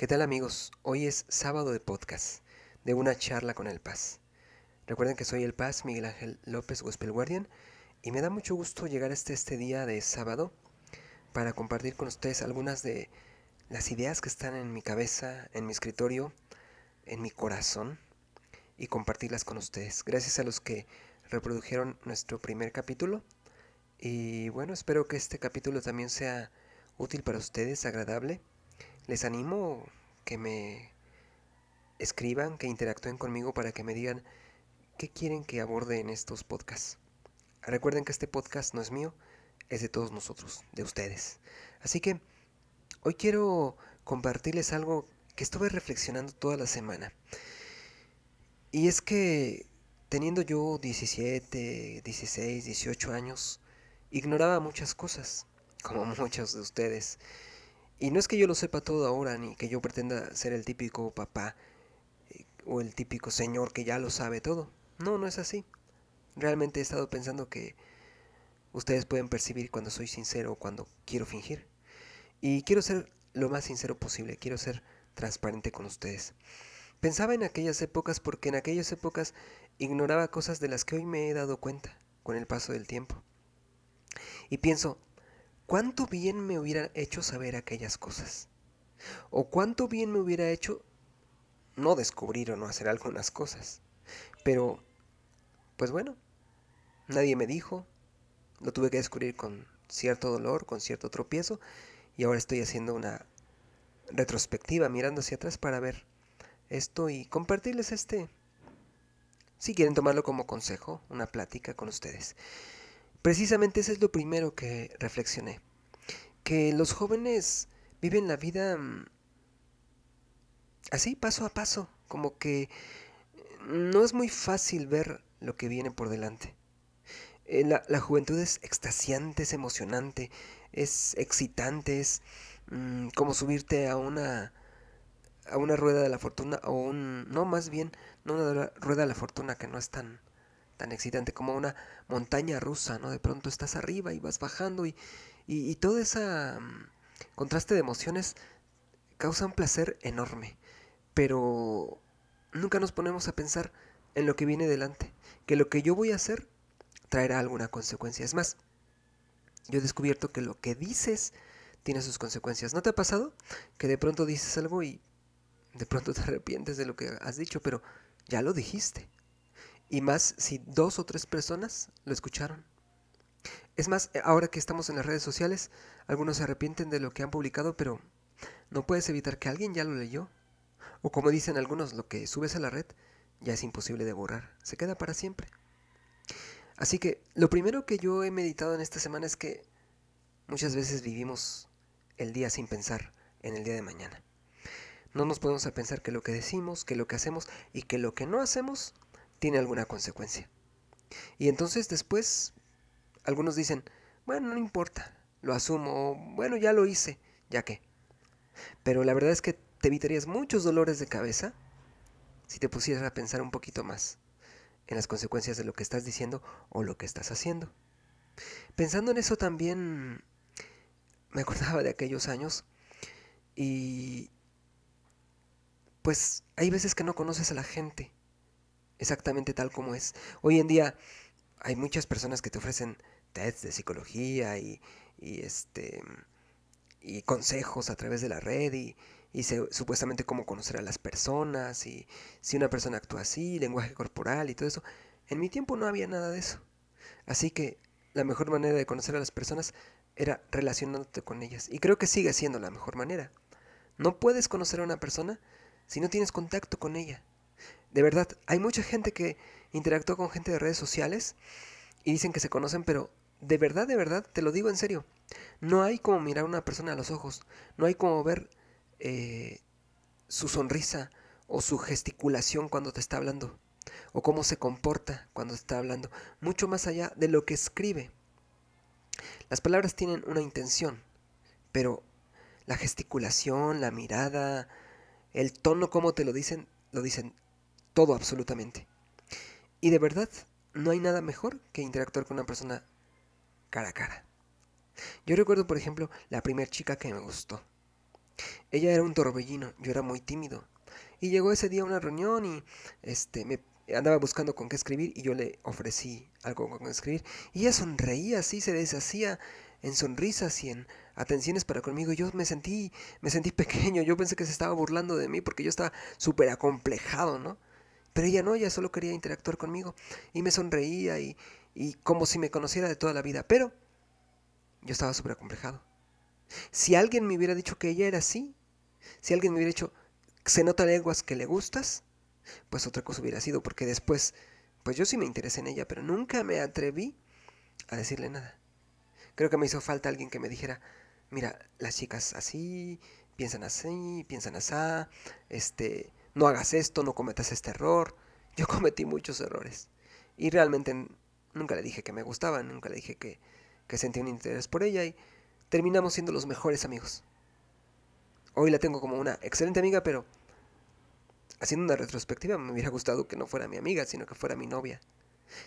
¿Qué tal amigos? Hoy es sábado de podcast, de una charla con el Paz. Recuerden que soy el Paz Miguel Ángel López Gospel Guardian y me da mucho gusto llegar hasta este día de sábado para compartir con ustedes algunas de las ideas que están en mi cabeza, en mi escritorio, en mi corazón y compartirlas con ustedes. Gracias a los que reprodujeron nuestro primer capítulo y bueno, espero que este capítulo también sea útil para ustedes, agradable les animo que me escriban, que interactúen conmigo para que me digan qué quieren que aborde en estos podcasts. Recuerden que este podcast no es mío, es de todos nosotros, de ustedes. Así que hoy quiero compartirles algo que estuve reflexionando toda la semana. Y es que teniendo yo 17, 16, 18 años, ignoraba muchas cosas, como muchos de ustedes. Y no es que yo lo sepa todo ahora, ni que yo pretenda ser el típico papá eh, o el típico señor que ya lo sabe todo. No, no es así. Realmente he estado pensando que ustedes pueden percibir cuando soy sincero o cuando quiero fingir. Y quiero ser lo más sincero posible, quiero ser transparente con ustedes. Pensaba en aquellas épocas porque en aquellas épocas ignoraba cosas de las que hoy me he dado cuenta con el paso del tiempo. Y pienso, cuánto bien me hubiera hecho saber aquellas cosas. O cuánto bien me hubiera hecho no descubrir o no hacer algunas cosas. Pero, pues bueno, nadie me dijo, lo tuve que descubrir con cierto dolor, con cierto tropiezo, y ahora estoy haciendo una retrospectiva, mirando hacia atrás para ver esto y compartirles este, si quieren tomarlo como consejo, una plática con ustedes. Precisamente eso es lo primero que reflexioné. Que los jóvenes viven la vida mm, así, paso a paso. Como que no es muy fácil ver lo que viene por delante. Eh, la, juventud es extasiante, es emocionante, es excitante, es mm, como subirte a una a una rueda de la fortuna o un no más bien no una rueda de la fortuna que no es tan tan excitante como una montaña rusa, ¿no? De pronto estás arriba y vas bajando y, y, todo ese mm, contraste de emociones causa un placer enorme. Pero nunca nos ponemos a pensar en lo que viene delante, que lo que yo voy a hacer traerá alguna consecuencia. Es más, yo he descubierto que lo que dices tiene sus consecuencias. ¿No te ha pasado que de pronto dices algo y de pronto te arrepientes de lo que has dicho, pero ya lo dijiste? Y más si dos o tres personas lo escucharon. Es más, ahora que estamos en las redes sociales, algunos se arrepienten de lo que han publicado, pero no puedes evitar que alguien ya lo leyó. O como dicen algunos, lo que subes a la red ya es imposible de borrar, se queda para siempre. Así que lo primero que yo he meditado en esta semana es que muchas veces vivimos el día sin pensar en el día de mañana. No nos podemos a pensar que lo que decimos, que lo que hacemos y que lo que no hacemos tiene alguna consecuencia. Y entonces después algunos dicen, bueno, no importa, lo asumo, bueno, ya lo hice, ya que. Pero la verdad es que te evitarías muchos dolores de cabeza si te pusieras a pensar un poquito más en las consecuencias de lo que estás diciendo o lo que estás haciendo. Pensando en eso también me acordaba de aquellos años y pues hay veces que no conoces a la gente exactamente tal como es. Hoy en día hay muchas personas que te ofrecen tests de psicología y, este y consejos a través de la red y, y supuestamente cómo conocer a las personas y si una persona actúa así, lenguaje corporal y todo eso. En mi tiempo no había nada de eso. Así que la mejor manera de conocer a las personas era relacionándote con ellas. Y creo que sigue siendo la mejor manera. No puedes conocer a una persona si no tienes contacto con ella. De verdad, hay mucha gente que interactúa con gente de redes sociales y dicen que se conocen, pero de verdad, de verdad, te lo digo en serio, no hay como mirar a una persona a los ojos, no hay como ver eh, su sonrisa o su gesticulación cuando te está hablando, o cómo se comporta cuando te está hablando, mucho más allá de lo que escribe. Las palabras tienen una intención, pero la gesticulación, la mirada, el tono como te lo dicen, lo dicen todo absolutamente. Y de verdad, no hay nada mejor que interactuar con una persona cara a cara. Yo recuerdo, por ejemplo, la primera chica que me gustó. Ella era un torbellino, yo era muy tímido. Y llegó ese día a una reunión y este me andaba buscando con qué escribir y yo le ofrecí algo con qué escribir. Y ella sonreía así, se deshacía en sonrisas y en atenciones para conmigo. Yo me sentí, me sentí pequeño, yo pensé que se estaba burlando de mí porque yo estaba súper acomplejado, ¿no? Pero ella no, ella solo quería interactuar conmigo y me sonreía y, y como si me conociera de toda la vida. Pero yo estaba súper acomplejado. Si alguien me hubiera dicho que ella era así, si alguien me hubiera dicho, se nota lenguas que le gustas, pues otra cosa hubiera sido, porque después, pues yo sí me interesé en ella, pero nunca me atreví a decirle nada. Creo que me hizo falta alguien que me dijera, mira, las chicas así, piensan así, piensan así, este, no hagas esto, no cometas este error. Yo cometí muchos errores. Y realmente nunca le dije que me gustaba, nunca le dije que, sentía un interés por ella y terminamos siendo los mejores amigos. Hoy la tengo como una excelente amiga, pero haciendo una retrospectiva me hubiera gustado que no fuera mi amiga, sino que fuera mi novia.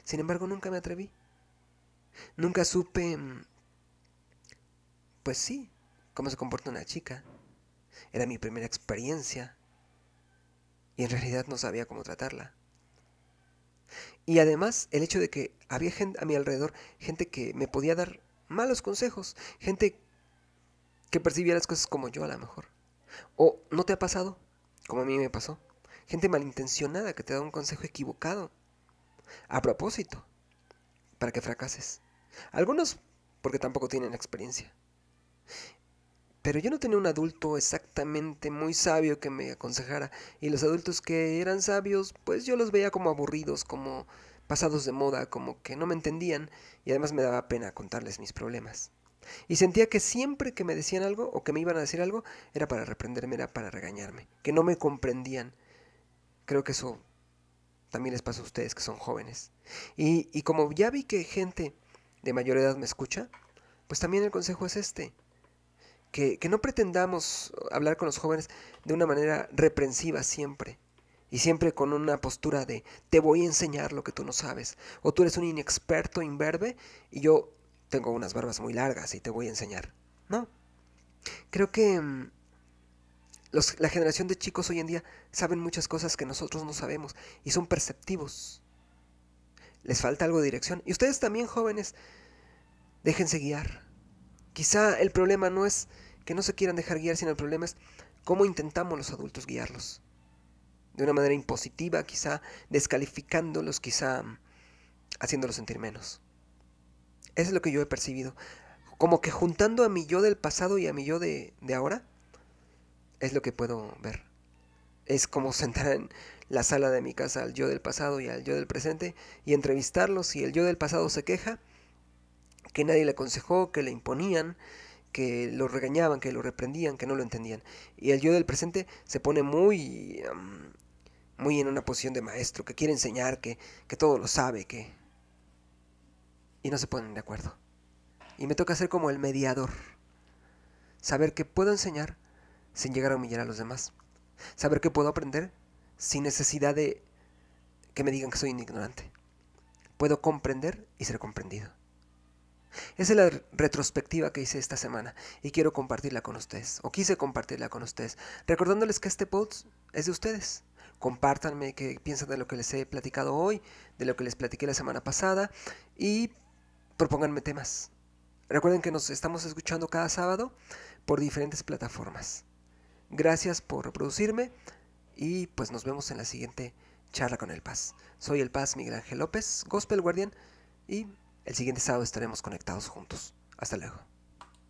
Sin embargo, nunca me atreví. Nunca supe... Mm, pues sí, cómo se comporta una chica. Era mi primera experiencia. Y en realidad no sabía cómo tratarla. Y además el hecho de que había gente a mi alrededor, gente que me podía dar malos consejos, gente que percibía las cosas como yo a lo mejor. ¿O no te ha pasado? Como a mí me pasó. Gente malintencionada que te da un consejo equivocado. A propósito. Para que fracases. Algunos porque tampoco tienen experiencia. Pero yo no tenía un adulto exactamente muy sabio que me aconsejara. Y los adultos que eran sabios, pues yo los veía como aburridos, como pasados de moda, como que no me entendían. Y además me daba pena contarles mis problemas. Y sentía que siempre que me decían algo o que me iban a decir algo era para reprenderme, era para regañarme, que no me comprendían. Creo que eso también les pasa a ustedes que son jóvenes. Y, y como ya vi que gente de mayor edad me escucha, pues también el consejo es este. Que, no pretendamos hablar con los jóvenes de una manera reprensiva siempre. Y siempre con una postura de te voy a enseñar lo que tú no sabes. O tú eres un inexperto imberbe y yo tengo unas barbas muy largas y te voy a enseñar. No. Creo que mm, la generación de chicos hoy en día saben muchas cosas que nosotros no sabemos y son perceptivos. Les falta algo de dirección. Y ustedes también, jóvenes, déjense guiar. Quizá el problema no es que no se quieran dejar guiar, sino el problema es cómo intentamos los adultos guiarlos. De una manera impositiva, quizá descalificándolos, quizá mm, haciéndolos sentir menos. Eso es lo que yo he percibido. Como que juntando a mi yo del pasado y a mi yo de, de ahora, es lo que puedo ver. Es como sentar en la sala de mi casa al yo del pasado y al yo del presente y entrevistarlos y el yo del pasado se queja, que nadie le aconsejó, que le imponían, que lo regañaban, que lo reprendían, que no lo entendían. Y el yo del presente se pone muy, muy en una posición de maestro, que quiere enseñar, que, que todo lo sabe, que, y no se ponen de acuerdo. Y me toca ser como el mediador. Saber que puedo enseñar sin llegar a humillar a los demás. Saber que puedo aprender sin necesidad de que me digan que soy un ignorante. Puedo comprender y ser comprendido. Esa es la retrospectiva que hice esta semana y quiero compartirla con ustedes, o quise compartirla con ustedes, recordándoles que este post es de ustedes. Compártanme qué piensan de lo que les he platicado hoy, de lo que les platiqué la semana pasada y propónganme temas. Recuerden que nos estamos escuchando cada sábado por diferentes plataformas. Gracias por reproducirme y pues nos vemos en la siguiente charla con el Paz. Soy el Paz Miguel Ángel López, Gospel Guardian y el siguiente sábado estaremos conectados juntos. Hasta luego.